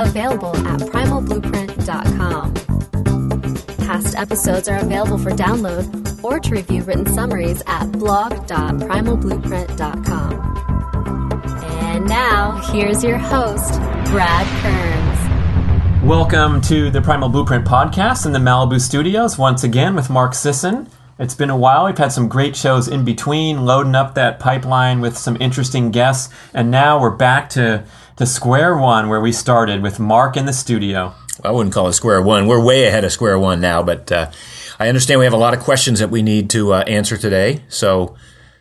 available at primalblueprint.com. Past episodes are available for download or to review written summaries at blog.primalblueprint.com. And now, here's your host, Brad Kearns. Welcome to the Primal Blueprint podcast in the Malibu studios once again with Mark Sisson. It's been a while. We've had some great shows in between, loading up that pipeline with some interesting guests, and now we're back to to square one where we started with Mark in the studio. I wouldn't call it square one. We're way ahead of square one now, but uh, I understand we have a lot of questions that we need to uh, answer today. So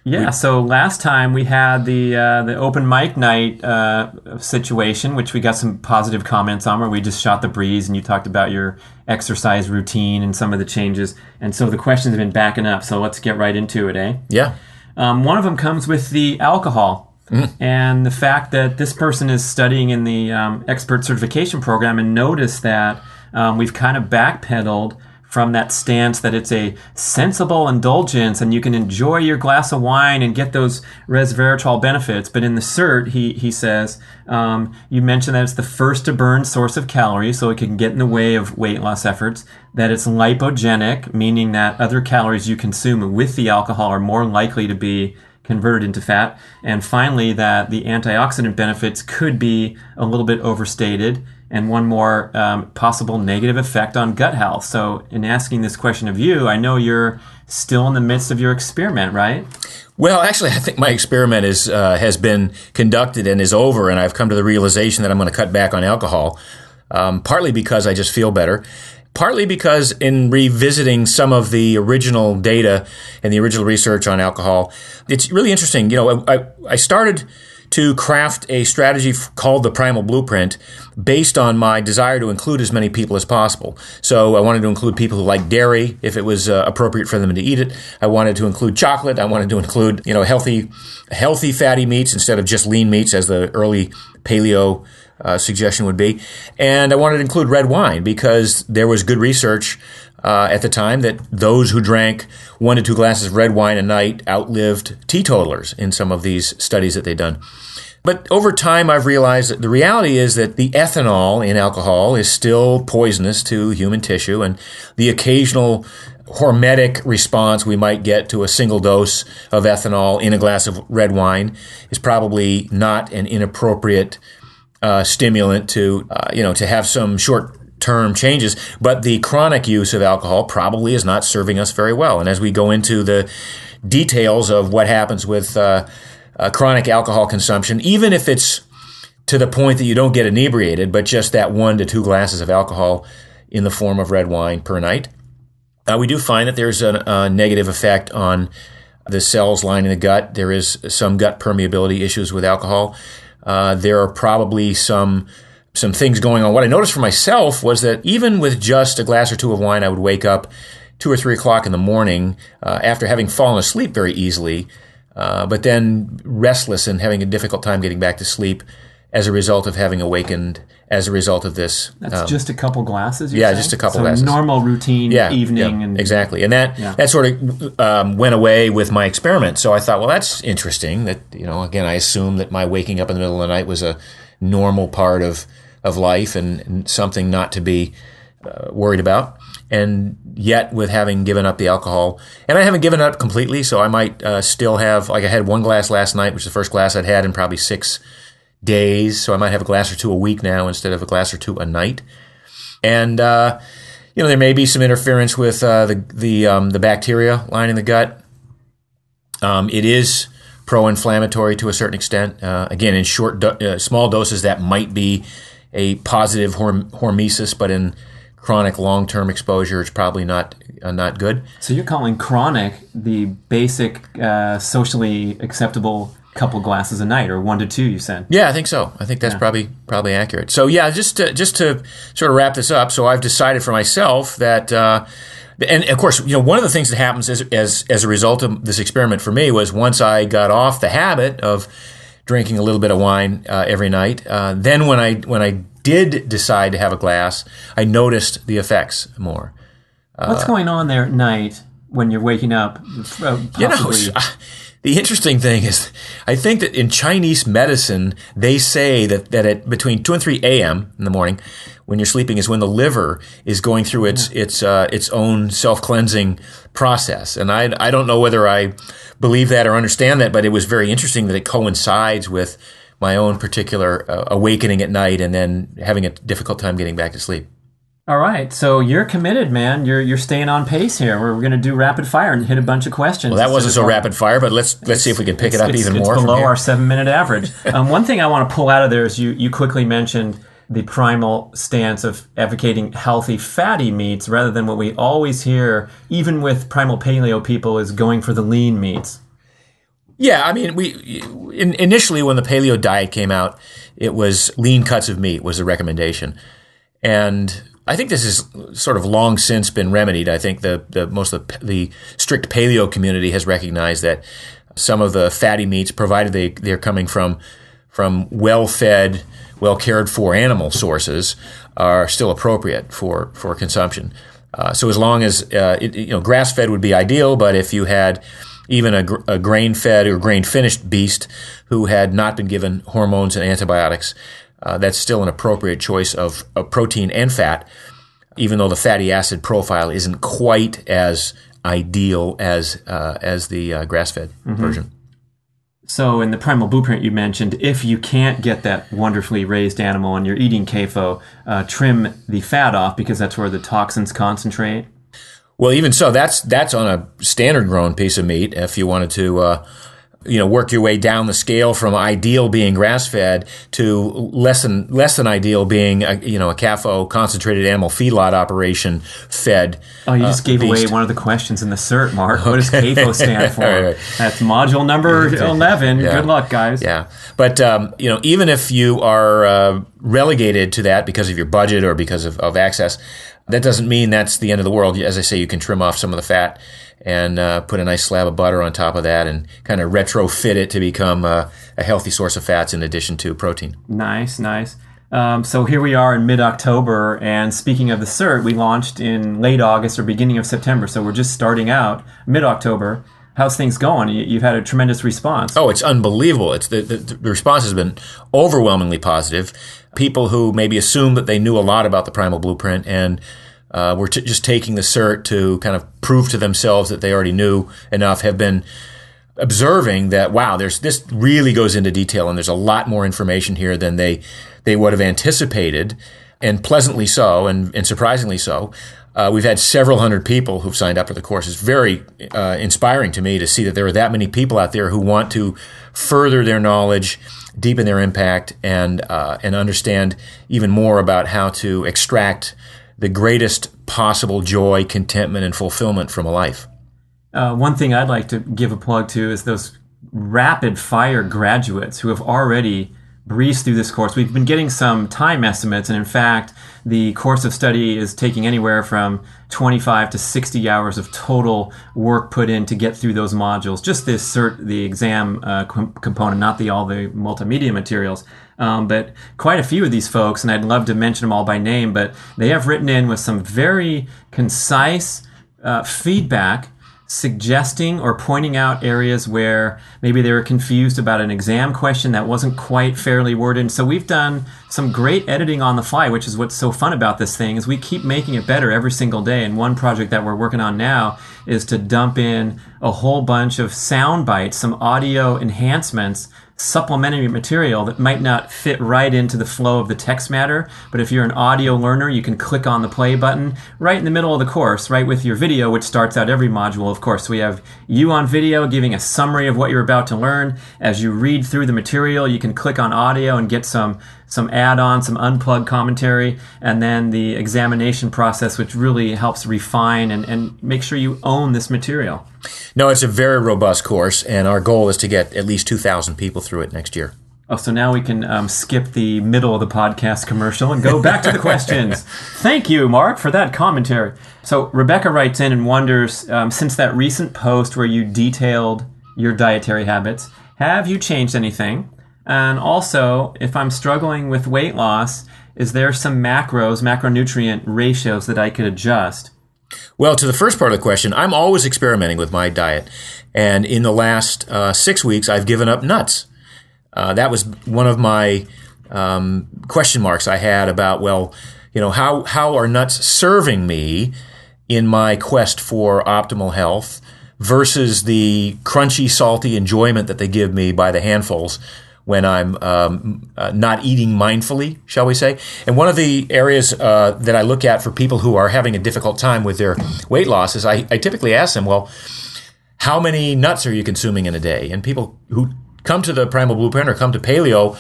yeah. So last time we had the uh, the open mic night uh, situation, which we got some positive comments on, where we just shot the breeze, and you talked about your exercise routine and some of the changes. And so the questions have been backing up. So let's get right into it, eh? yeah, Um, one of them comes with the alcohol. And the fact that this person is studying in the um, expert certification program and noticed that um, we've kind of backpedaled from that stance that it's a sensible indulgence and you can enjoy your glass of wine and get those resveratrol benefits. But in the cert, he, he says, um, you mentioned that it's the first to burn source of calories, so it can get in the way of weight loss efforts. That it's lipogenic, meaning that other calories you consume with the alcohol are more likely to be converted into fat. And finally, that the antioxidant benefits could be a little bit overstated. And one more um, possible negative effect on gut health. So, in asking this question of you, I know you're still in the midst of your experiment, right? Well, actually, I think my experiment is uh, has been conducted and is over, and I've come to the realization that I'm going to cut back on alcohol. Um, partly because I just feel better, partly because in revisiting some of the original data and the original research on alcohol, it's really interesting. You know, I, I started to craft a strategy called the Primal Blueprint based on my desire to include as many people as possible. So I wanted to include people who like dairy if it was uh, appropriate for them to eat it. I wanted to include chocolate. I wanted to include, you know, healthy, healthy fatty meats instead of just lean meats as the early paleo uh, suggestion would be. And I wanted to include red wine because there was good research uh, at the time that those who drank one to two glasses of red wine a night outlived teetotalers in some of these studies that they'd done. But over time, I've realized that the reality is that the ethanol in alcohol is still poisonous to human tissue, and the occasional hormetic response we might get to a single dose of ethanol in a glass of red wine is probably not an inappropriate uh, stimulant to uh, you know to have some short term changes but the chronic use of alcohol probably is not serving us very well and as we go into the details of what happens with uh, uh, chronic alcohol consumption even if it's to the point that you don't get inebriated but just that one to two glasses of alcohol in the form of red wine per night uh, we do find that there's a, a negative effect on the cells lining the gut. There is some gut permeability issues with alcohol. Uh, there are probably some some things going on. What I noticed for myself was that even with just a glass or two of wine, I would wake up two or three o'clock in the morning uh, after having fallen asleep very easily, uh, but then restless and having a difficult time getting back to sleep as a result of having awakened as a result of this. That's um, just a couple glasses. yeah, saying? just a couple so glasses. Normal routine yeah, evening yeah, and exactly, and that Yeah. that sort of um, went away with my experiment. So I thought, well, that's interesting. That you know, again, I assumed that my waking up in the middle of the night was a normal part of of life and, and something not to be uh, worried about. And yet, with having given up the alcohol, and I haven't given up completely, so I might uh, still have like I had one glass last night, which is the first glass I'd had in probably six days. So I might have a glass or two a week now instead of a glass or two a night. And uh, you know, there may be some interference with uh, the the um, the bacteria lining the gut. Um, it is pro-inflammatory to a certain extent. Uh, again, in short, do- uh, small doses, that might be a positive horm- hormesis, but in chronic, long-term exposure, it's probably not uh, not good. So you're calling chronic the basic, uh, socially acceptable couple glasses a night, or one to two. You said. Yeah, I think so. I think that's probably probably accurate. So yeah, just to, just to sort of wrap this up. So I've decided for myself that. Uh, and of course, you know, one of the things that happens as, as as a result of this experiment for me was once I got off the habit of drinking a little bit of wine uh, every night. Uh, then when I when I did decide to have a glass, I noticed the effects more. What's going on there at night when you're waking up? Uh, You know, possibly- the interesting thing is, I think that in Chinese medicine, they say that, that at between 2 and 3 a.m. in the morning, when you're sleeping, is when the liver is going through its, its, uh, its own self cleansing process. And I, I don't know whether I believe that or understand that, but it was very interesting that it coincides with my own particular uh, awakening at night and then having a difficult time getting back to sleep. All right, so you're committed, man. You're you're staying on pace here. We're, going to do rapid fire and hit a bunch of questions. Well, that wasn't so rapid fire, but let's let's see if we can pick it up even it's more. below our seven minute average. um, one thing I want to pull out of there is you you quickly mentioned the primal stance of advocating healthy fatty meats rather than what we always hear, even with primal paleo people, is going for the lean meats. Yeah, I mean, we in, initially when the paleo diet came out, it was lean cuts of meat was the recommendation, and I think this has sort of long since been remedied. I think the, the most of the, the strict paleo community has recognized that some of the fatty meats, provided they they're coming from from well fed, well cared for animal sources, are still appropriate for for consumption. Uh, so as long as uh, it, you know grass fed would be ideal, but if you had even a, a grain fed or grain finished beast who had not been given hormones and antibiotics, uh, that's still an appropriate choice of, of protein and fat, even though the fatty acid profile isn't quite as ideal as uh, as the uh, grass fed version. So in the primal blueprint you mentioned, if you can't get that wonderfully raised animal and you're eating CAFO, uh, trim the fat off because that's where the toxins concentrate. Well, even so, that's that's on a standard grown piece of meat. If you wanted to, uh, you know, work your way down the scale from ideal being grass fed to less than less than ideal being, a, you know, a CAFO concentrated animal feedlot operation fed. Oh, you just gave beast. away one of the questions in the cert, Mark. What does CAFO stand for? Right. That's module number 11. Yeah. Good luck, guys. Yeah, but um, you know, even if you are uh, relegated to that because of your budget or because of, of access, that doesn't mean that's the end of the world. As I say, you can trim off some of the fat and uh, put a nice slab of butter on top of that, and kind of retrofit it to become uh, a healthy source of fats in addition to protein. Nice, nice. Um, so here we are in mid October, and speaking of the cert, we launched in late August or beginning of September. So we're just starting out mid October. How's things going? You, you've had a tremendous response. Oh, it's unbelievable! It's the, the the response has been overwhelmingly positive. People who maybe assumed that they knew a lot about the Primal Blueprint and uh, were t- just taking the cert to kind of prove to themselves that they already knew enough have been observing that wow, there's this really goes into detail and there's a lot more information here than they they would have anticipated, and pleasantly so, and, and surprisingly so. Uh, we've had several hundred people who've signed up for the course. It's very uh, inspiring to me to see that there are that many people out there who want to further their knowledge, deepen their impact, and uh, and understand even more about how to extract the greatest possible joy, contentment, and fulfillment from a life. Uh, one thing I'd like to give a plug to is those rapid fire graduates who have already breezed through this course. We've been getting some time estimates, and in fact, the course of study is taking anywhere from 25 to 60 hours of total work put in to get through those modules. Just this cert, the exam uh, com- component, not the all the multimedia materials. Um, but quite a few of these folks, and I'd love to mention them all by name, but they have written in with some very concise uh, feedback suggesting or pointing out areas where maybe they were confused about an exam question that wasn't quite fairly worded. So we've done some great editing on the fly, which is what's so fun about this thing is we keep making it better every single day. And one project that we're working on now is to dump in a whole bunch of sound bites, some audio enhancements supplementary material that might not fit right into the flow of the text matter. But if you're an audio learner, you can click on the play button right in the middle of the course, right with your video, which starts out every module, of course. We have you on video giving a summary of what you're about to learn. As you read through the material, you can click on audio and get some some add-on, some unplugged commentary, and then the examination process, which really helps refine and, and make sure you own this material. No, it's a very robust course, and our goal is to get at least 2,000 people through it next year. Oh, so now we can um, skip the middle of the podcast commercial and go back to the questions. Thank you, Mark, for that commentary. So Rebecca writes in and wonders, um, since that recent post where you detailed your dietary habits, have you changed anything? And also, if I'm struggling with weight loss, is there some macros, macronutrient ratios that I could adjust? Well, to the first part of the question, I'm always experimenting with my diet. And in the last uh, six weeks, I've given up nuts. Uh, that was one of my um, question marks I had about, well, you know, how, how are nuts serving me in my quest for optimal health versus the crunchy, salty enjoyment that they give me by the handfuls when I'm um, uh, not eating mindfully, shall we say. And one of the areas uh, that I look at for people who are having a difficult time with their weight loss is I, I typically ask them, well, how many nuts are you consuming in a day? And people who come to the Primal Blueprint or come to paleo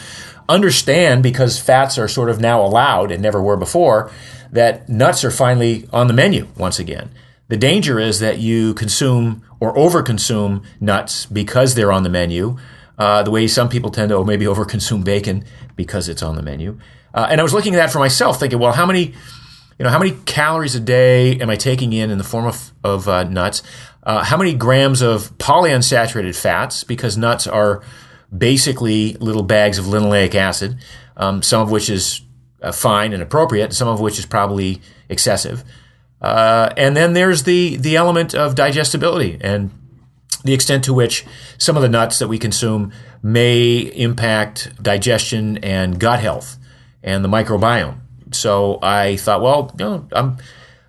understand because fats are sort of now allowed and never were before that nuts are finally on the menu once again. The danger is that you consume or overconsume nuts because they're on the menu, uh, the way some people tend to maybe overconsume bacon because it's on the menu. Uh, and I was looking at that for myself, thinking, well, how many, you know, how many calories a day am I taking in in the form of, of uh, nuts? Uh, how many grams of polyunsaturated fats, because nuts are basically little bags of linoleic acid, um, some of which is uh, fine and appropriate, some of which is probably excessive. Uh, and then there's the the element of digestibility and the extent to which some of the nuts that we consume may impact digestion and gut health and the microbiome. So I thought, well, you know, I'm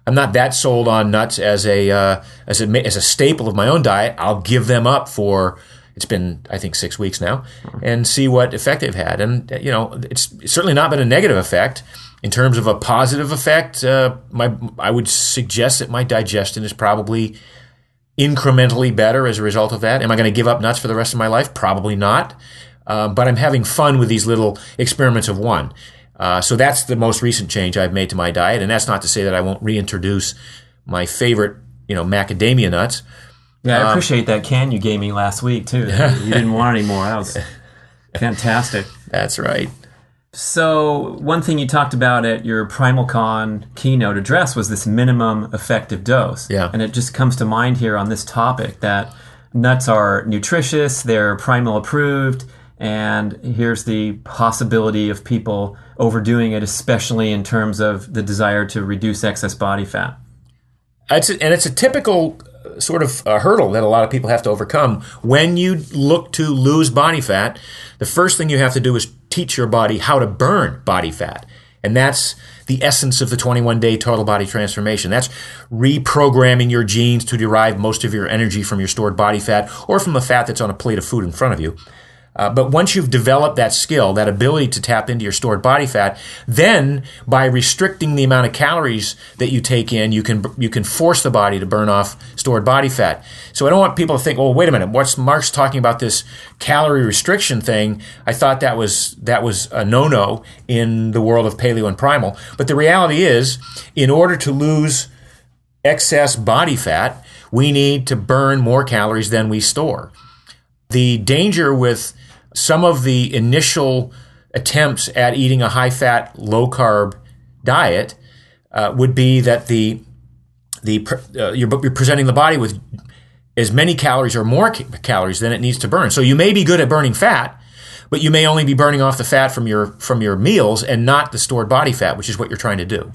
I'm not that sold on nuts as a uh, as a as a staple of my own diet. I'll give them up for it's been I think six weeks now, and see what effect they've had. And you know, it's certainly not been a negative effect. In terms of a positive effect, uh, my I would suggest that my digestion is probably incrementally better as a result of that. Am I going to give up nuts for the rest of my life? Probably not. Uh, but I'm having fun with these little experiments of one. Uh, so that's the most recent change I've made to my diet, and that's not to say that I won't reintroduce my favorite, you know, macadamia nuts. Yeah, I um, appreciate that can you gave me last week too. you didn't want any more. That was fantastic. That's right. So one thing you talked about at your PrimalCon keynote address was this minimum effective dose. Yeah. And it just comes to mind here on this topic that nuts are nutritious, they're primal approved, and here's the possibility of people overdoing it, especially in terms of the desire to reduce excess body fat. It's a, and it's a typical sort of a hurdle that a lot of people have to overcome. When you look to lose body fat, the first thing you have to do is teach your body how to burn body fat. And that's the essence of the 21 day total body transformation. That's reprogramming your genes to derive most of your energy from your stored body fat or from the fat that's on a plate of food in front of you. Uh, but once you've developed that skill, that ability to tap into your stored body fat, then by restricting the amount of calories that you take in, you can you can force the body to burn off stored body fat. So I don't want people to think, "Oh, wait a minute, what's Mark's talking about this calorie restriction thing?" I thought that was that was a no-no in the world of paleo and primal. But the reality is, in order to lose excess body fat, we need to burn more calories than we store. The danger with some of the initial attempts at eating a high fat, low carb diet uh, would be that the the uh, you're, you're, presenting the body with as many calories or more ca- calories than it needs to burn. So you may be good at burning fat, but you may only be burning off the fat from your from your meals and not the stored body fat, which is what you're trying to do.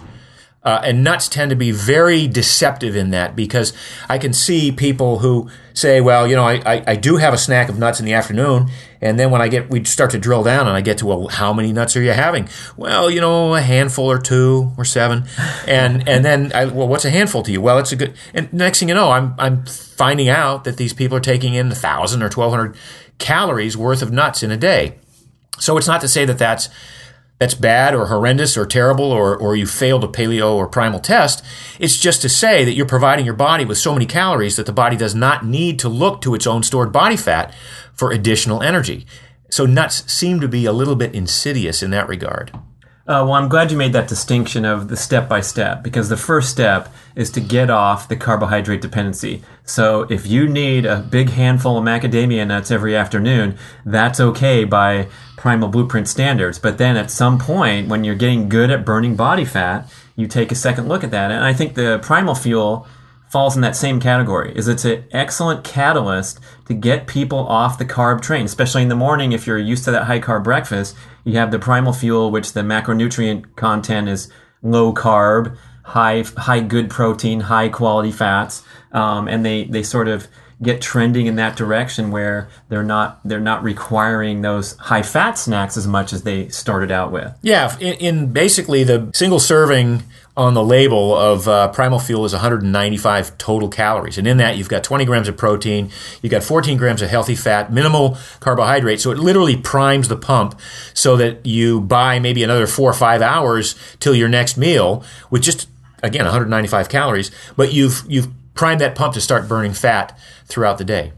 Uh, and nuts tend to be very deceptive in that because I can see people who say, well, you know, I, I, I, do have a snack of nuts in the afternoon. And then when I get, we start to drill down and I get to, well, how many nuts are you having? Well, you know, a handful or two or seven. And, and then, I, well, what's a handful to you? Well, it's a good, and next thing you know, I'm, I'm finding out that these people are taking in a thousand or 1200 calories worth of nuts in a day. So it's not to say that that's, that's bad or horrendous or terrible or, or you failed a paleo or primal test. It's just to say that you're providing your body with so many calories that the body does not need to look to its own stored body fat for additional energy. So nuts seem to be a little bit insidious in that regard. Uh, well, I'm glad you made that distinction of the step by step because the first step is to get off the carbohydrate dependency. So if you need a big handful of macadamia nuts every afternoon, that's okay by primal blueprint standards. But then at some point, when you're getting good at burning body fat, you take a second look at that. And I think the primal fuel falls in that same category is it's an excellent catalyst to get people off the carb train especially in the morning if you're used to that high carb breakfast you have the primal fuel which the macronutrient content is low carb high high good protein high quality fats um, and they they sort of get trending in that direction where they're not they're not requiring those high fat snacks as much as they started out with. Yeah in, in basically the single serving on the label of uh, Primal Fuel is 195 total calories. And in that, you've got 20 grams of protein, you've got 14 grams of healthy fat, minimal carbohydrate. So it literally primes the pump so that you buy maybe another four or five hours till your next meal with just, again, 195 calories. But you've, you've primed that pump to start burning fat throughout the day.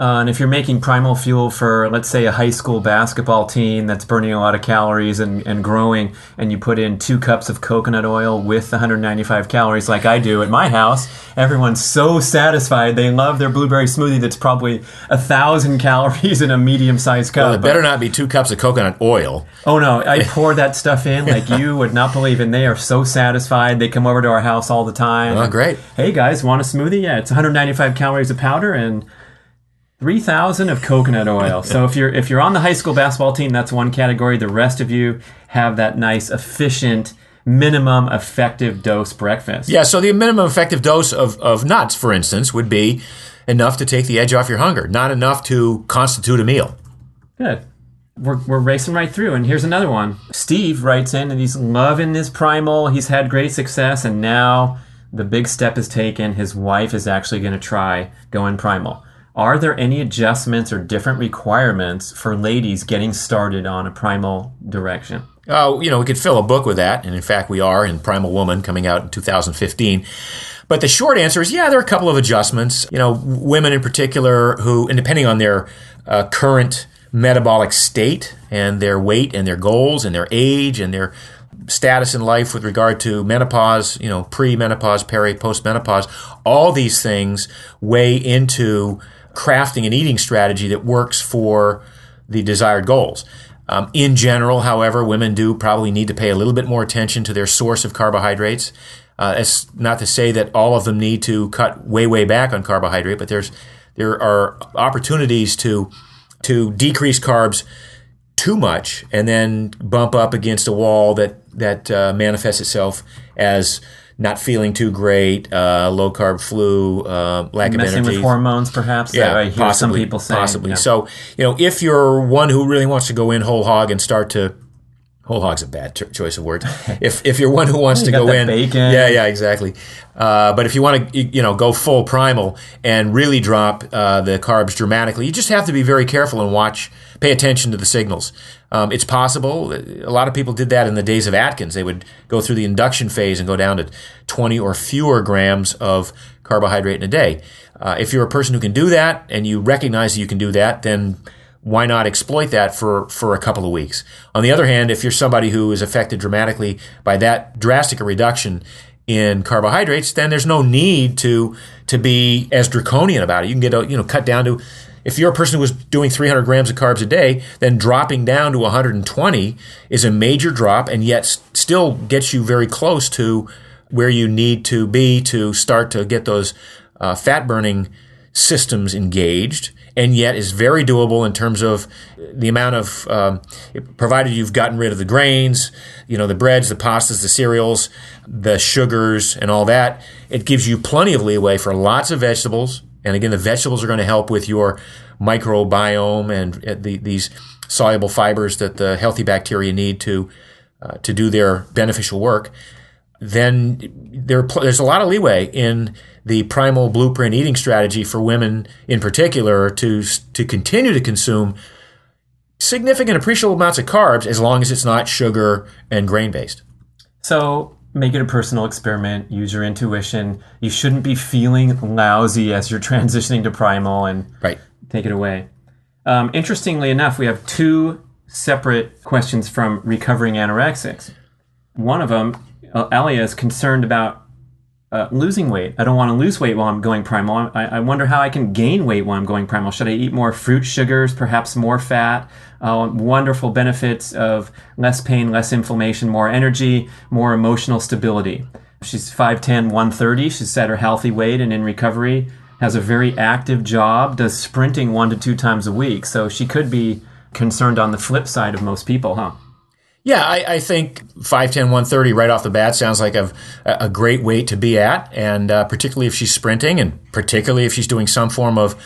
Uh, and if you're making primal fuel for, let's say, a high school basketball team that's burning a lot of calories and, and growing, and you put in two cups of coconut oil with 195 calories, like I do at my house, everyone's so satisfied. They love their blueberry smoothie that's probably a thousand calories in a medium sized cup. Well, it better not be two cups of coconut oil. Oh, no. I pour that stuff in like you would not believe. And they are so satisfied. They come over to our house all the time. Oh, great. Hey, guys, want a smoothie? Yeah, it's 195 calories of powder and 3000 of coconut oil. So if you're if you're on the high school basketball team, that's one category. The rest of you have that nice efficient minimum effective dose breakfast. Yeah, so the minimum effective dose of, of nuts, for instance, would be enough to take the edge off your hunger, not enough to constitute a meal. Good. We're, we're racing right through. And here's another one. Steve writes in and he's loving his primal. He's had great success. And now the big step is taken. His wife is actually going to try going primal. Are there any adjustments or different requirements for ladies getting started on a primal direction? Oh, you know, we could fill a book with that, and in fact, we are in Primal Woman coming out in 2015. But the short answer is, yeah, there are a couple of adjustments. You know, women in particular who, and depending on their uh, current metabolic state and their weight and their goals and their age and their status in life with regard to menopause, you know, pre-menopause, peri, post-menopause, all these things weigh into crafting an eating strategy that works for the desired goals. Um, in general, however, women do probably need to pay a little bit more attention to their source of carbohydrates. Uh, it's not to say that all of them need to cut way, way back on carbohydrate, but there's there are opportunities to to decrease carbs too much and then bump up against a wall that that uh, manifests itself as not feeling too great, uh, low carb flu, uh, lack Messing of energy. messing with hormones, perhaps. Yeah, I hear possibly, some people say. possibly. Yeah. So you know, if you're one who really wants to go in whole hog and start to whole hog's a bad cho- choice of words. if if you're one who wants to go in, bacon. yeah, yeah, exactly. Uh, but if you want to, you know, go full primal and really drop uh, the carbs dramatically, you just have to be very careful and watch, pay attention to the signals. Um, it's possible. A lot of people did that in the days of Atkins. They would go through the induction phase and go down to 20 or fewer grams of carbohydrate in a day. Uh, if you're a person who can do that and you recognize that you can do that, then why not exploit that for, for a couple of weeks? On the other hand, if you're somebody who is affected dramatically by that drastic a reduction in carbohydrates, then there's no need to to be as draconian about it. You can get a, you know cut down to if you're a person who was doing 300 grams of carbs a day, then dropping down to 120 is a major drop, and yet still gets you very close to where you need to be to start to get those uh, fat burning systems engaged, and yet is very doable in terms of the amount of, um, provided you've gotten rid of the grains, you know, the breads, the pastas, the cereals, the sugars, and all that. It gives you plenty of leeway for lots of vegetables. And again, the vegetables are going to help with your microbiome and uh, the, these soluble fibers that the healthy bacteria need to uh, to do their beneficial work then there, there's a lot of leeway in the primal blueprint eating strategy for women in particular to to continue to consume significant appreciable amounts of carbs as long as it's not sugar and grain based. So make it a personal experiment. Use your intuition. You shouldn't be feeling lousy as you're transitioning to primal and Right. take it away. Um, interestingly enough, we have two separate questions from recovering anorexics. One of them, uh, Elia, is concerned about uh, losing weight. I don't want to lose weight while I'm going primal. I, I, wonder how I can gain weight while I'm going primal. Should I eat more fruit, sugars, perhaps more fat? Uh, wonderful benefits of less pain, less inflammation, more energy, more emotional stability. She's 5'10, 130. She's at her healthy weight and in recovery, has a very active job, does sprinting one to two times a week. So she could be concerned on the flip side of most people, huh? Yeah, I, I, think 5'10, 130 right off the bat sounds like a, a great weight to be at. And uh, particularly if she's sprinting and particularly if she's doing some form of,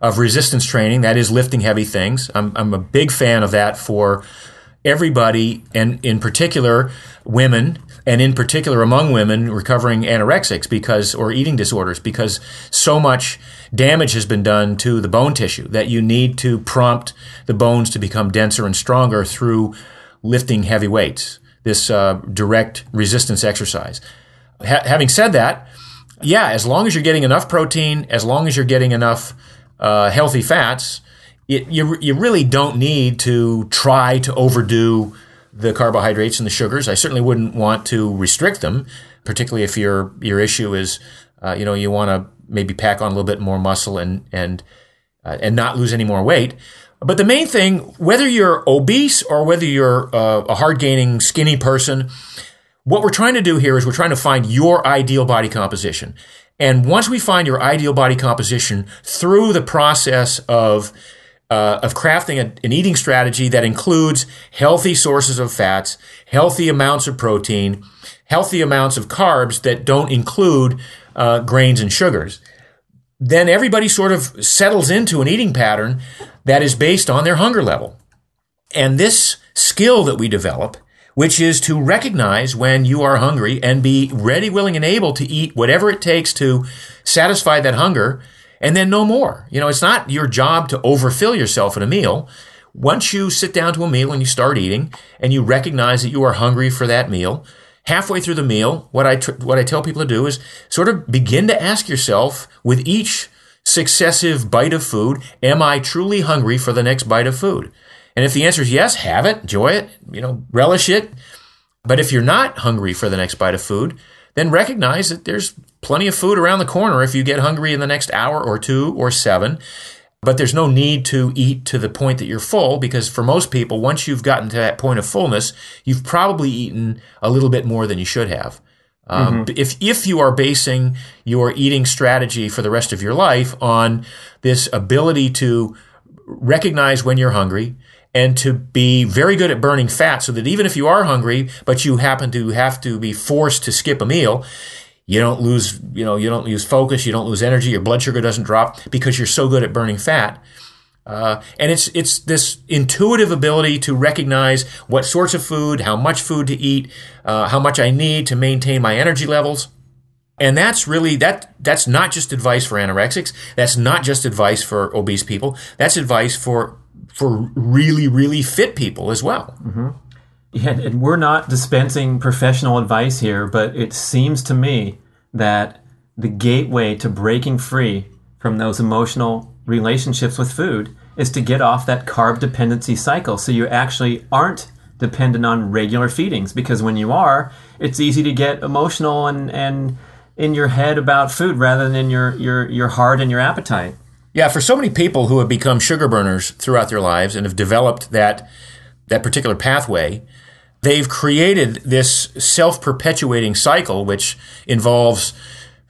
of resistance training, that is lifting heavy things. I'm, I'm a big fan of that for everybody, and in particular, women, and in particular among women recovering anorexics because, or eating disorders, because so much damage has been done to the bone tissue that you need to prompt the bones to become denser and stronger through lifting heavy weights, this uh, direct resistance exercise. Ha- having said that, yeah, as long as you're getting enough protein, as long as you're getting enough uh, healthy fats, it, you, you really don't need to try to overdo the carbohydrates and the sugars. I certainly wouldn't want to restrict them, particularly if your your issue is, uh, you know, you want to maybe pack on a little bit more muscle and and uh, and not lose any more weight. But the main thing, whether you're obese or whether you're uh, a hard gaining, skinny person, what we're trying to do here is we're trying to find your ideal body composition. And once we find your ideal body composition through the process of uh, of crafting a, an eating strategy that includes healthy sources of fats, healthy amounts of protein, healthy amounts of carbs that don't include uh, grains and sugars, then everybody sort of settles into an eating pattern that is based on their hunger level. And this skill that we develop, which is to recognize when you are hungry and be ready, willing, and able to eat whatever it takes to satisfy that hunger, and then no more. You know, it's not your job to overfill yourself in a meal. Once you sit down to a meal and you start eating and you recognize that you are hungry for that meal, halfway through the meal, what I, what I tell people to do is sort of begin to ask yourself with each successive bite of food, am I truly hungry for the next bite of food? And if the answer is yes, have it, enjoy it, you know, relish it. But if you're not hungry for the next bite of food, then recognize that there's plenty of food around the corner if you get hungry in the next hour or two or seven. But there's no need to eat to the point that you're full because for most people, once you've gotten to that point of fullness, you've probably eaten a little bit more than you should have. Um, mm-hmm. If if you are basing your eating strategy for the rest of your life on this ability to recognize when you're hungry and to be very good at burning fat, so that even if you are hungry but you happen to have to be forced to skip a meal, you don't lose you know you don't lose focus, you don't lose energy, your blood sugar doesn't drop because you're so good at burning fat. Uh, and it's it's this intuitive ability to recognize what sorts of food, how much food to eat, uh, how much I need to maintain my energy levels, and that's really that that's not just advice for anorexics. That's not just advice for obese people. That's advice for for really really fit people as well. Mm-hmm. Yeah, and we're not dispensing professional advice here, but it seems to me that the gateway to breaking free from those emotional relationships with food is to get off that carb dependency cycle. So you actually aren't dependent on regular feedings because when you are it's easy to get emotional and and in your head about food rather than in your your your heart and your appetite. Yeah for so many people who have become sugar burners throughout their lives and have developed that that particular pathway they've created this self-perpetuating cycle which involves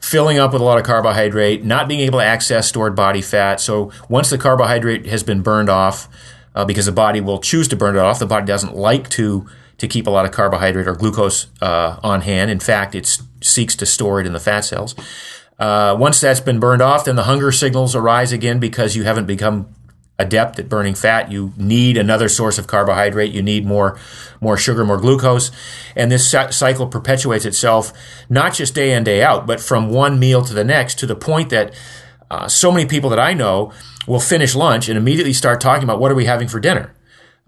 filling up with a lot of carbohydrate, not being able to access stored body fat. So once the carbohydrate has been burned off, uh, because the body will choose to burn it off, the body doesn't like to to keep a lot of carbohydrate or glucose uh, on hand. In fact, it seeks to store it in the fat cells. Uh, once that's been burned off, then the hunger signals arise again because you haven't become adept at burning fat. You need another source of carbohydrate. You need more, more sugar, more glucose. And this cycle perpetuates itself not just day in, day out, but from one meal to the next to the point that uh, so many people that I know will finish lunch and immediately start talking about what are we having for dinner.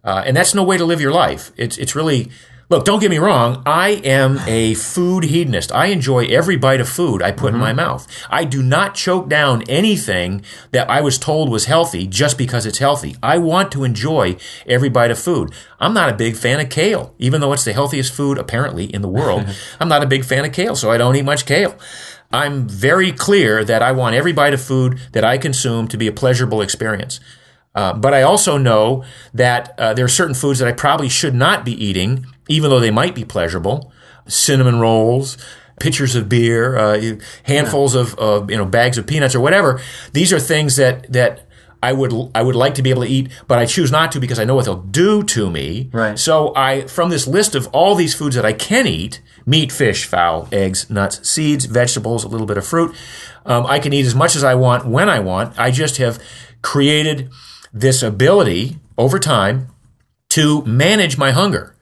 Uh, and that's no way to live your life. It's, it's really Look, don't get me wrong. I am a food hedonist. I enjoy every bite of food I put in my mouth. I do not choke down anything that I was told was healthy just because it's healthy. I want to enjoy every bite of food. I'm not a big fan of kale, even though it's the healthiest food apparently in the world. I'm not a big fan of kale, so I don't eat much kale. I'm very clear that I want every bite of food that I consume to be a pleasurable experience. Uh, but I also know that uh, there are certain foods that I probably should not be eating, even though they might be pleasurable. Cinnamon rolls, pitchers of beer, uh, handfuls of, of you know bags of peanuts or whatever. These are things that that I would I would like to be able to eat, but I choose not to because I know what they'll do to me. Right. So I from this list of all these foods that I can eat meat, fish, fowl, eggs, nuts, seeds, vegetables, a little bit of fruit. Um, I can eat as much as I want when I want. I just have created this ability over time to manage my hunger.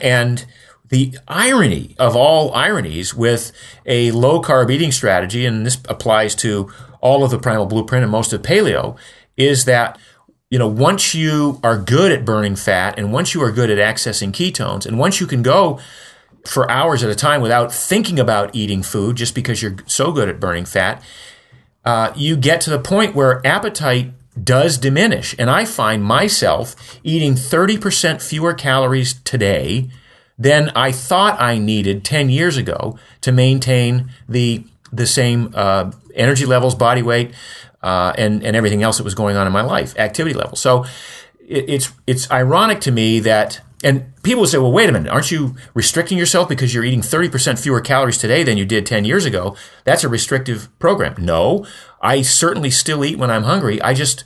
And the irony of all ironies with a low carb eating strategy, and this applies to all of the primal blueprint and most of paleo, is that you know once you are good at burning fat and once you are good at accessing ketones and once you can go for hours at a time without thinking about eating food just because you're so good at burning fat, uh, you get to the point where appetite does diminish. And I find myself eating 30% fewer calories today than I thought I needed 10 years ago to maintain the, the same uh, energy levels, body weight, uh, and, and everything else that was going on in my life, activity level. So it, it's, it's ironic to me that and people will say, well, wait a minute, aren't you restricting yourself because you're eating 30% fewer calories today than you did 10 years ago? That's a restrictive program. No, I certainly still eat when I'm hungry. I just,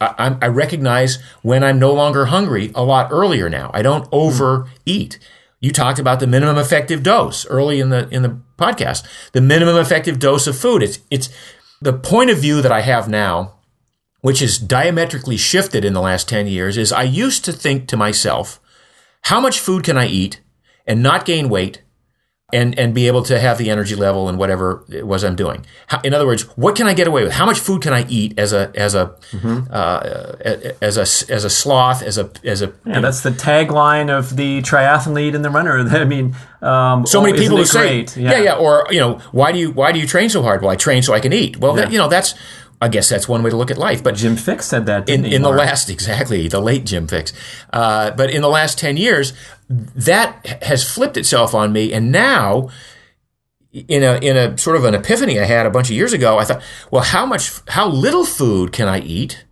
I, I recognize when I'm no longer hungry a lot earlier now. I don't hmm. overeat. You talked about the minimum effective dose early in the, in the podcast. The minimum effective dose of food. It's, it's the point of view that I have now, which is diametrically shifted in the last 10 years, is I used to think to myself, how much food can I eat and not gain weight and, and be able to have the energy level and whatever it was I'm doing? How, in other words, what can I get away with? How much food can I eat as a as a mm-hmm. uh, as a as a sloth as a as a yeah, that's the tagline of the triathlete and the runner. I mean, um, so many oh, people who say, yeah. yeah. yeah, or you know, why do you why do you train so hard? Well, I train so I can eat. Well, yeah. that, you know, that's I guess that's one way to look at life. But Jim Fixx said that in, in the last exactly the late Jim Fixx. Uh, but in the last ten years, that has flipped itself on me, and now in a in a sort of an epiphany I had a bunch of years ago, I thought, well, how much how little food can I eat?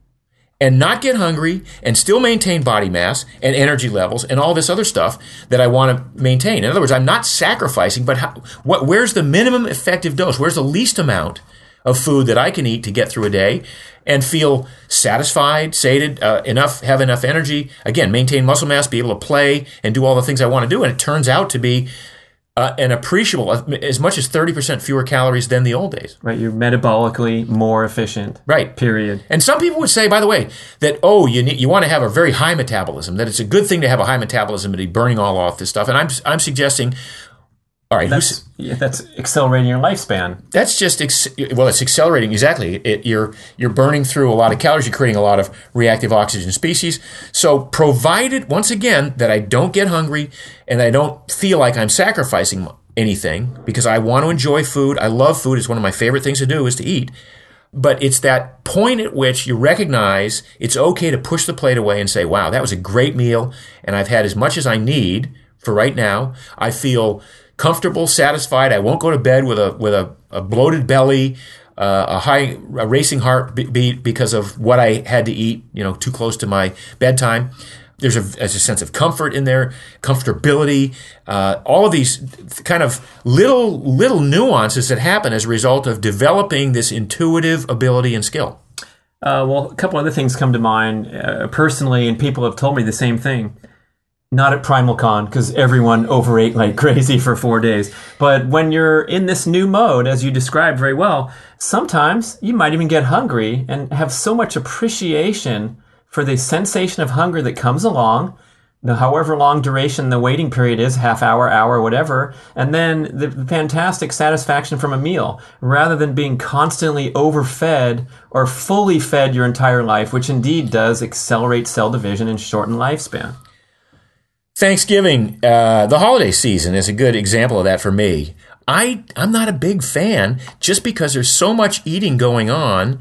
And not get hungry and still maintain body mass and energy levels and all this other stuff that I want to maintain. In other words, I'm not sacrificing, but how, what, where's the minimum effective dose? Where's the least amount of food that I can eat to get through a day and feel satisfied, sated, uh, enough, have enough energy. Again, maintain muscle mass, be able to play and do all the things I want to do. And it turns out to be uh, an appreciable, as much as 30% fewer calories than the old days. Right. You're metabolically more efficient. Right. Period. And some people would say, by the way, that, oh, you need, you want to have a very high metabolism, that it's a good thing to have a high metabolism and be burning all off this stuff. And I'm, I'm suggesting, all right, that's, yeah, that's accelerating your lifespan. That's just ex- well, it's accelerating exactly. It, you're you're burning through a lot of calories. You're creating a lot of reactive oxygen species. So, provided once again that I don't get hungry and I don't feel like I'm sacrificing anything because I want to enjoy food. I love food. It's one of my favorite things to do is to eat. But it's that point at which you recognize it's okay to push the plate away and say, "Wow, that was a great meal, and I've had as much as I need for right now. I feel." Comfortable, satisfied. I won't go to bed with a with a, a bloated belly, uh, a high a racing heartbeat because of what I had to eat. You know, too close to my bedtime. There's a, there's a sense of comfort in there, comfortability, uh, all of these kind of little little nuances that happen as a result of developing this intuitive ability and skill. Uh, well, a couple other things come to mind uh, personally, and people have told me the same thing not at Primal Con because everyone overate like crazy for four days. But when you're in this new mode, as you described very well, sometimes you might even get hungry and have so much appreciation for the sensation of hunger that comes along. The however long duration the waiting period is, half hour, hour, whatever, and then the fantastic satisfaction from a meal, rather than being constantly overfed or fully fed your entire life, which indeed does accelerate cell division and shorten lifespan. Thanksgiving, uh, the holiday season is a good example of that for me. I I'm not a big fan just because there's so much eating going on.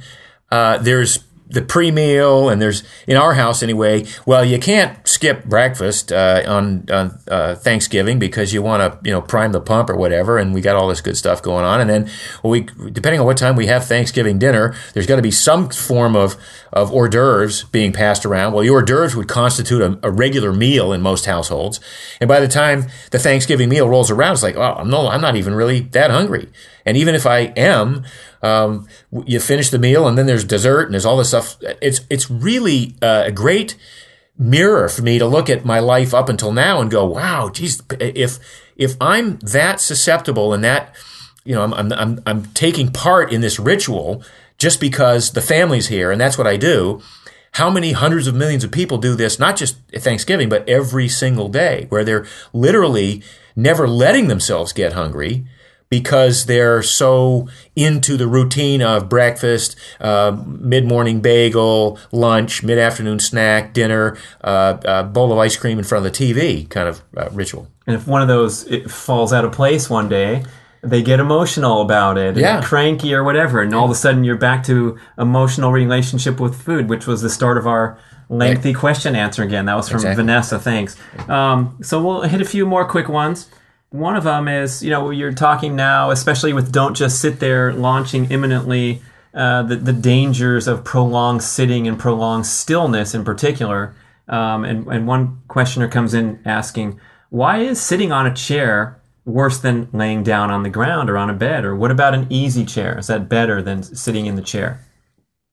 Uh, there's the pre-meal and there's in our house anyway well you can't skip breakfast uh, on, on uh, thanksgiving because you want to you know prime the pump or whatever and we got all this good stuff going on and then well, we depending on what time we have thanksgiving dinner there's got to be some form of of hors d'oeuvres being passed around. Well hors d'oeuvres would constitute a, a, regular meal in most households and by the time the thanksgiving meal rolls around it's like oh no i'm not even really that hungry and even if I am, um, you finish the meal and then there's dessert and there's all this stuff. It's it's really uh, a great mirror for me to look at my life up until now and go, wow, geez, if if I'm that susceptible and that, you know, I'm I'm I'm, I'm taking part in this ritual just because the family's here and that's what I do. How many hundreds of millions of people do this, not just at Thanksgiving, but every single day, where they're literally never letting themselves get hungry because they're so into the routine of breakfast, uh, mid morning bagel, lunch, mid afternoon snack, dinner, uh, a bowl of ice cream in front of the TV kind of uh, ritual. And if one of those falls out of place one day, they get emotional about it, yeah. cranky or whatever, and all of a sudden you're back to emotional relationship with food, which was the start of our lengthy right. question answer again. That was from exactly. Vanessa. Thanks. Um, so we'll hit a few more quick ones. One of them is, you know, you're talking now, especially with don't just sit there launching imminently, uh, the, the dangers of prolonged sitting and prolonged stillness in particular. Um, and, and one questioner comes in asking, why is sitting on a chair worse than laying down on the ground or on a bed? Or what about an easy chair? Is that better than sitting in the chair?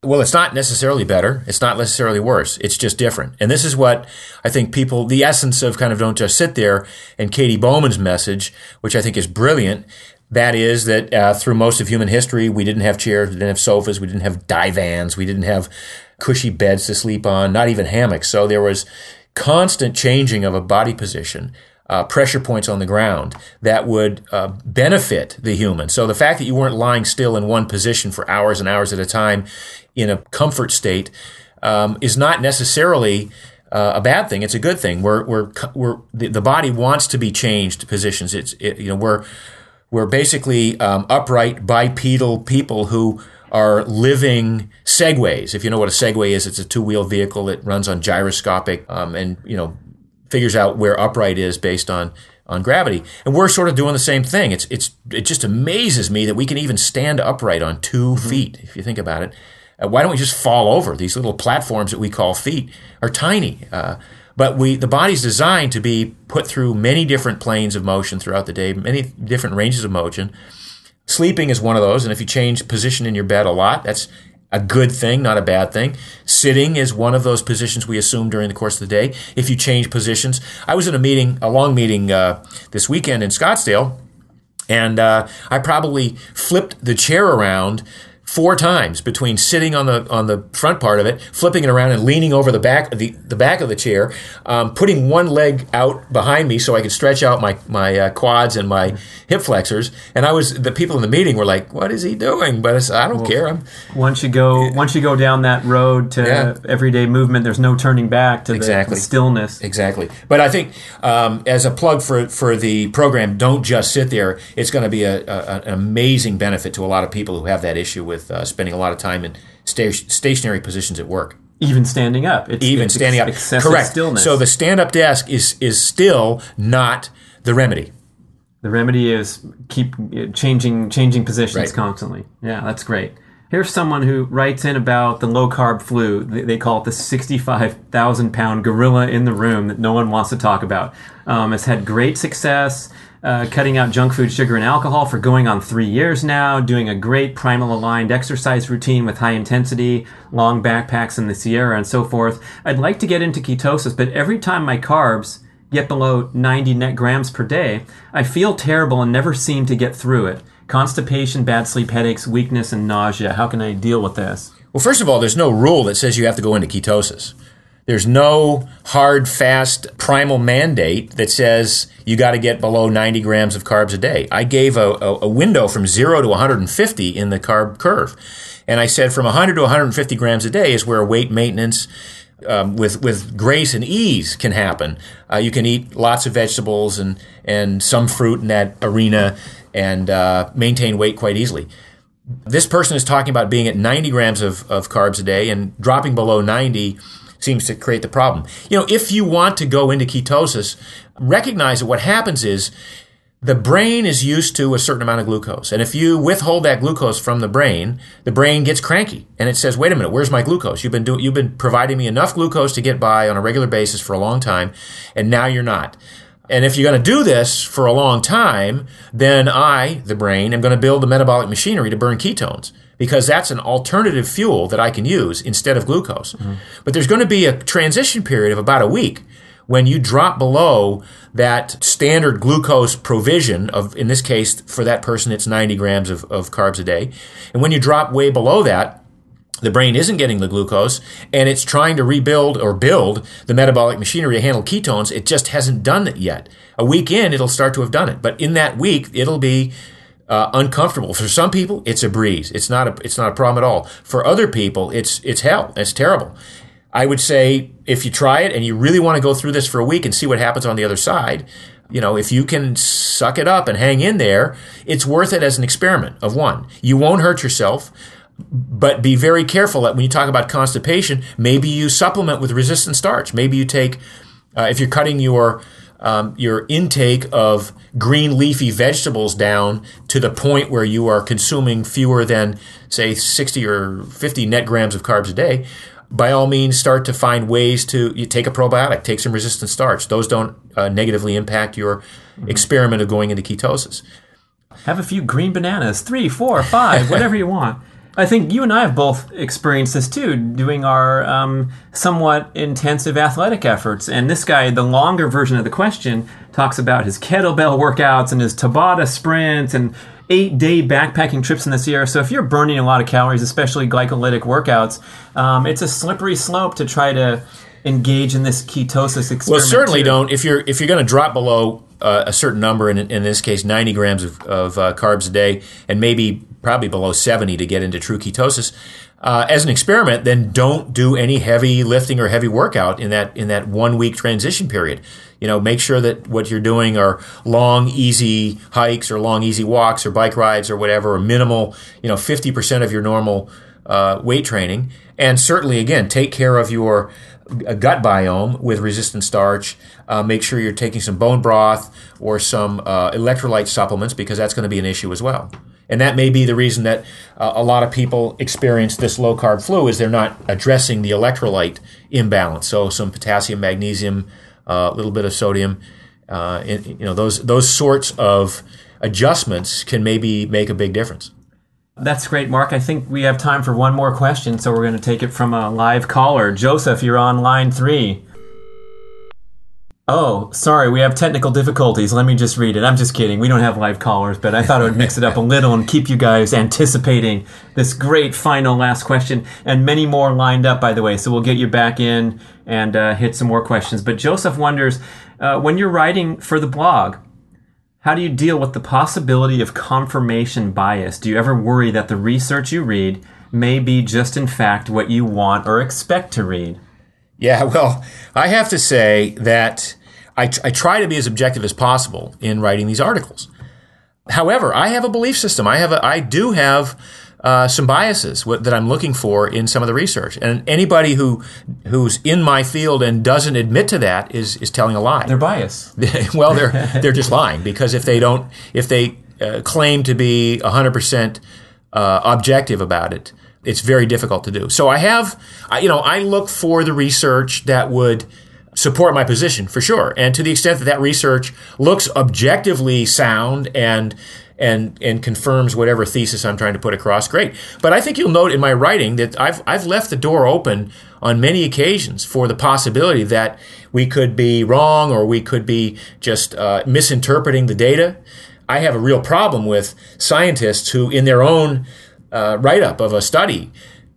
Well, it's not necessarily better. It's not necessarily worse. It's just different. And this is what I think people, the essence of kind of don't just sit there and Katy Bowman's message, which I think is brilliant. That is that uh, through most of human history, we didn't have chairs, we didn't have sofas, we didn't have divans, we didn't have cushy beds to sleep on, not even hammocks. So there was constant changing of a body position uh, pressure points on the ground that would uh, benefit the human. So the fact that you weren't lying still in one position for hours and hours at a time in a comfort state um, is not necessarily uh, a bad thing. It's a good thing. We're, we're, we're, the, the body wants to be changed positions. It's, it, you know, we're, we're basically um, upright bipedal people who are living segways. If you know what a segway is, it's a two wheel vehicle that runs on gyroscopic um, and you know figures out where upright is based on on gravity. And we're sort of doing the same thing. It's it's it just amazes me that we can even stand upright on 2 mm-hmm. feet if you think about it. Uh, why don't we just fall over? These little platforms that we call feet are tiny. Uh, but we the body's designed to be put through many different planes of motion throughout the day, many different ranges of motion. Sleeping is one of those, and if you change position in your bed a lot, that's a good thing, not a bad thing. Sitting is one of those positions we assume during the course of the day. If you change positions, I was in a meeting, a long meeting uh, this weekend in Scottsdale, and uh, I probably flipped the chair around four times between sitting on the on the front part of it, flipping it around, and leaning over the back the, the back of the chair, um, putting one leg out behind me so I could stretch out my my uh, quads and my hip flexors. And I was the people in the meeting were like, "What is he doing?" But I, said, I don't well, care. I'm, once you go once you go down that road to yeah. everyday movement, there's no turning back to exactly. the, stillness. Exactly. But I think um, as a plug for for the program, don't just sit there. It's going to be a, a, an amazing benefit to a lot of people who have that issue with with uh, spending a lot of time in sta- stationary positions at work. Even standing up. It's, Even it's standing ex- up. Correct. Stillness. So the stand up desk is, is still not the remedy. The remedy is keep changing changing positions right. constantly. Yeah, that's great. Here's someone who writes in about the low carb flu. They call it the 65,000 pound gorilla in the room that no one wants to talk about. Um, it's had great success uh, cutting out junk food, sugar, and alcohol for going on three years now, doing a great primal aligned exercise routine with high intensity, long backpacks in the Sierra, and so forth. I'd like to get into ketosis, but every time my carbs get below 90 net grams per day, I feel terrible and never seem to get through it. Constipation, bad sleep, headaches, weakness, and nausea. How can I deal with this? Well, first of all, there's no rule that says you have to go into ketosis. There's no hard, fast, primal mandate that says you got to get below 90 grams of carbs a day. I gave a, a, a, window from zero to 150 in the carb curve. And I said from 100 to 150 grams a day is where weight maintenance, um, with with grace and ease can happen. Uh, you can eat lots of vegetables and and some fruit in that arena and uh, maintain weight quite easily. This person is talking about being at 90 grams of, of carbs a day and dropping below 90 seems to create the problem. You know, if you want to go into ketosis, recognize that what happens is the brain is used to a certain amount of glucose. And if you withhold that glucose from the brain, the brain gets cranky and it says, wait a minute, where's my glucose? You've been doing, you've been providing me enough glucose to get by on a regular basis for a long time. And now you're not. And if you're going to do this for a long time, then I, the brain, am going to build the metabolic machinery to burn ketones because that's an alternative fuel that I can use instead of glucose. Mm-hmm. But there's going to be a transition period of about a week when you drop below that standard glucose provision of, in this case, for that person, it's 90 grams of, of carbs a day. And when you drop way below that, the brain isn't getting the glucose and it's trying to rebuild or build the metabolic machinery to handle ketones. It just hasn't done it yet. A week in, it'll start to have done it. But in that week, it'll be uh, uncomfortable. For some people, it's a breeze. It's not a, it's not a problem at all. For other people, it's, it's hell. It's terrible. I would say if you try it and you really want to go through this for a week and see what happens on the other side, you know, if you can suck it up and hang in there, it's worth it as an experiment of one. You won't hurt yourself, but be very careful that when you talk about constipation, maybe you supplement with resistant starch. Maybe you take, uh, if you're cutting your um, your intake of green leafy vegetables down to the point where you are consuming fewer than, say, 60 or 50 net grams of carbs a day, by all means start to find ways to you take a probiotic, take some resistant starch. Those don't uh, negatively impact your mm-hmm. experiment of going into ketosis. Have a few green bananas, three, four, five, whatever you want. I think you and I have both experienced this too, doing our um, somewhat intensive athletic efforts. And this guy, the longer version of the question, talks about his kettlebell workouts and his Tabata sprints and eight day backpacking trips in the Sierra. So if you're burning a lot of calories, especially glycolytic workouts, um, it's a slippery slope to try to engage in this ketosis experiment. Well, certainly too. don't. If you're if you're going to drop below uh, a certain number, in, in this case, 90 grams of, of uh, carbs a day, and maybe probably below 70 to get into true ketosis. Uh, as an experiment, then don't do any heavy lifting or heavy workout in that in that one week transition period. You know, make sure that what you're doing are long, easy hikes or long, easy walks or bike rides or whatever, or minimal. You know, 50% of your normal uh, weight training, and certainly again take care of your uh, gut biome with resistant starch. Uh, make sure you're taking some bone broth or some uh, electrolyte supplements because that's going to be an issue as well. And that may be the reason that uh, a lot of people experience this low carb flu is they're not addressing the electrolyte imbalance. So some potassium, magnesium, uh, a uh, little bit of sodium, uh, in, you know those those sorts of adjustments can maybe make a big difference. That's great, Mark. I think we have time for one more question, so we're going to take it from a live caller. Joseph, you're on line three. Oh, sorry, we have technical difficulties. Let me just read it. I'm just kidding. We don't have live callers, but I thought I would mix it up a little and keep you guys anticipating this great final last question and many more lined up, by the way. So we'll get you back in and uh, hit some more questions. But Joseph wonders uh, when you're writing for the blog, how do you deal with the possibility of confirmation bias? Do you ever worry that the research you read may be just in fact what you want or expect to read? Yeah, well, I have to say that I, I try to be as objective as possible in writing these articles. However, I have a belief system. I have a, I do have uh, some biases that I'm looking for in some of the research, and anybody who who's in my field and doesn't admit to that is is telling a lie. They're biased. well, they're they're just lying because if they don't if they uh, claim to be 100 uh, percent objective about it, it's very difficult to do. So I have, you know, I look for the research that would support my position for sure. And to the extent that that research looks objectively sound and and and confirms whatever thesis I'm trying to put across, great. But I think you'll note in my writing that I've I've left the door open on many occasions for the possibility that we could be wrong or we could be just uh, misinterpreting the data. I have a real problem with scientists who, in their own uh, write up of a study,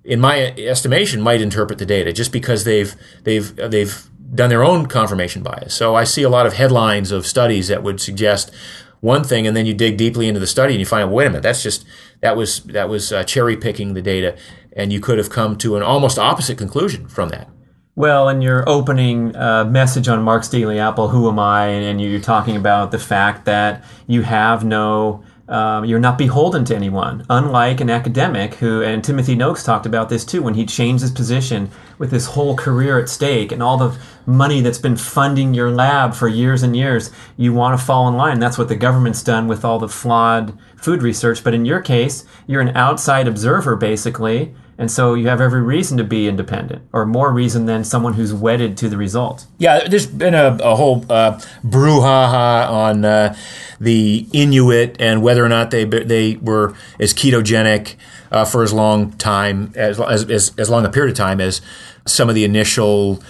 in my estimation, might interpret the data just because they've they've they've done their own confirmation bias. So I see a lot of headlines of studies that would suggest one thing, and then you dig deeply into the study and you find, wait a minute, that's just that was that was uh, cherry picking the data, and you could have come to an almost opposite conclusion from that. Well, in your opening uh, message on Mark's Daily Apple, who am I? And you're talking about the fact that you have no um, you're not beholden to anyone, unlike an academic who, and Timothy Noakes talked about this too, when he changed his position with his whole career at stake and all the money that's been funding your lab for years and years. You want to fall in line. That's what the government's done with all the flawed food research. But in your case, you're an outside observer, basically, and so you have every reason to be independent, or more reason than someone who's wedded to the result. Yeah, there's been a, a whole uh, brouhaha on uh, the Inuit and whether or not they they were as ketogenic uh, for as long time as, as as long a period of time as some of the initial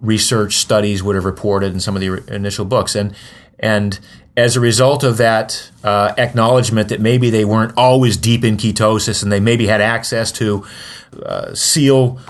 research studies would have reported in some of the initial books, and and as a result of that uh, acknowledgement that maybe they weren't always deep in ketosis and they maybe had access to uh, seal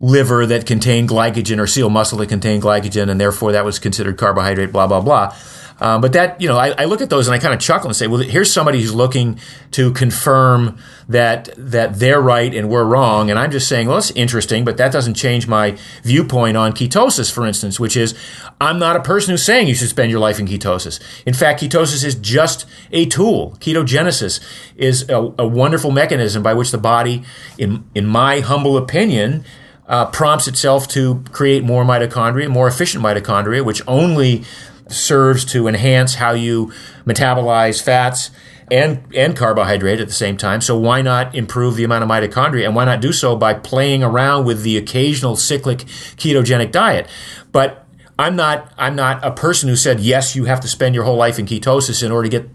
liver that contained glycogen or seal muscle that contained glycogen and therefore that was considered carbohydrate, blah, blah, blah. Um, but that, you know, I, I, look at those and I kind of chuckle and say, well, here's somebody who's looking to confirm that that they're right and we're wrong. And I'm just saying, well, it's interesting, but that doesn't change my viewpoint on ketosis, for instance, which is I'm not a person who's saying you should spend your life in ketosis. In fact, ketosis is just a tool. Ketogenesis is a, a wonderful mechanism by which the body, in in my humble opinion, uh, prompts itself to create more mitochondria, more efficient mitochondria, which only serves to enhance how you metabolize fats and and carbohydrate at the same time. So why not improve the amount of mitochondria and why not do so by playing around with the occasional cyclic ketogenic diet? But I'm not I'm not a person who said yes, you have to spend your whole life in ketosis in order to get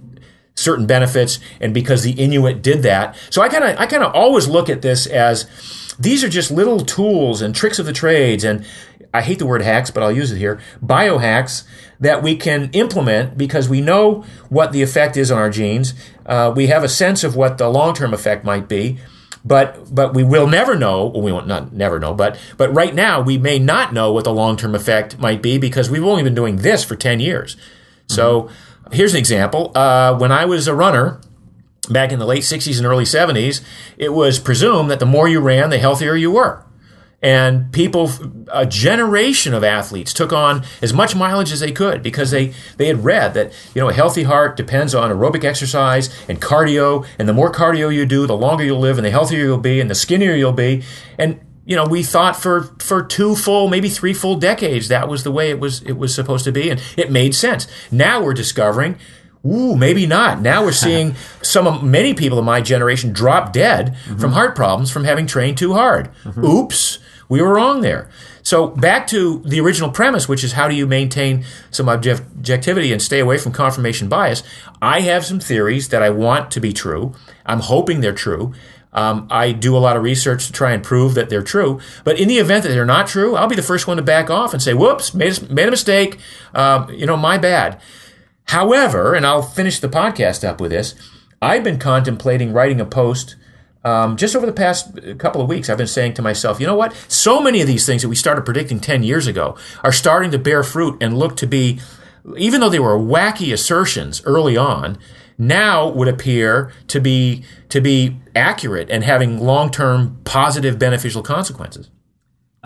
certain benefits and because the Inuit did that. So I kind of I kind of always look at this as these are just little tools and tricks of the trades and I hate the word hacks, but I'll use it here, biohacks that we can implement because we know what the effect is on our genes. Uh, we have a sense of what the long-term effect might be, but but we will never know. Well, we won't not never know, but but right now we may not know what the long-term effect might be because we've only been doing this for ten years. So mm-hmm. here's an example. Uh, when I was a runner. Back in the late 60s and early 70s, it was presumed that the more you ran, the healthier you were and people a generation of athletes took on as much mileage as they could because they they had read that you know a healthy heart depends on aerobic exercise and cardio and the more cardio you do the longer you'll live and the healthier you'll be and the skinnier you'll be and you know we thought for for two full maybe three full decades that was the way it was it was supposed to be and it made sense now we're discovering Ooh, maybe not. Now we're seeing some of many people in my generation drop dead mm-hmm. from heart problems from having trained too hard. Mm-hmm. Oops we were wrong there. So back to the original premise, which is how do you maintain some objectivity and stay away from confirmation bias? I have some theories that I want to be true. I'm hoping they're true. Um, I do a lot of research to try and prove that they're true. But in the event that they're not true, I'll be the first one to back off and say, "Whoops, made a, made a mistake. Um, you know, my bad." However, and I'll finish the podcast up with this. I've been contemplating writing a post um, just over the past couple of weeks, I've been saying to myself, you know what? So many of these things that we started predicting 10 years ago are starting to bear fruit and look to be, even though they were wacky assertions early on, now would appear to be to be accurate and having long-term positive beneficial consequences.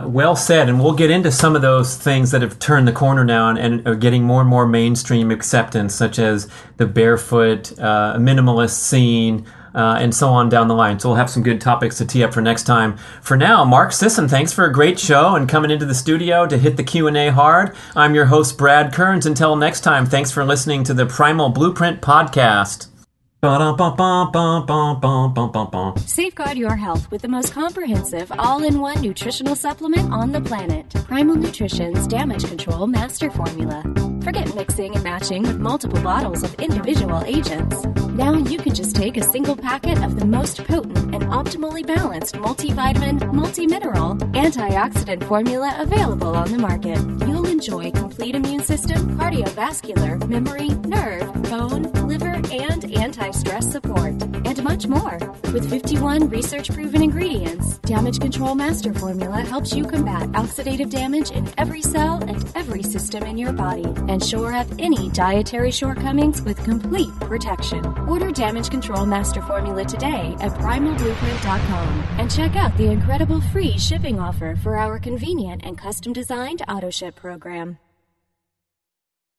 Well said, and we'll get into some of those things that have turned the corner now and, and are getting more and more mainstream acceptance, such as the barefoot uh, minimalist scene, uh, and so on down the line. So we'll have some good topics to tee up for next time. For now, Mark Sisson, thanks for a great show and coming into the studio to hit the Q&A hard. I'm your host, Brad Kearns. Until next time, thanks for listening to the Primal Blueprint Podcast. Safeguard your health with the most comprehensive all in one nutritional supplement on the planet Primal Nutrition's Damage Control Master Formula. Forget mixing and matching with multiple bottles of individual agents. Now you can just take a single packet of the most potent and optimally balanced multivitamin, multi-mineral, antioxidant formula available on the market. You'll enjoy complete immune system, cardiovascular, memory, nerve, bone, liver, and anti stress support. And much more. With 51 research proven ingredients, Damage Control Master Formula helps you combat oxidative damage in every cell and every system in your body and shore up any dietary shortcomings with complete protection. Order Damage Control Master Formula today at primalblueprint.com and check out the incredible free shipping offer for our convenient and custom designed auto ship program.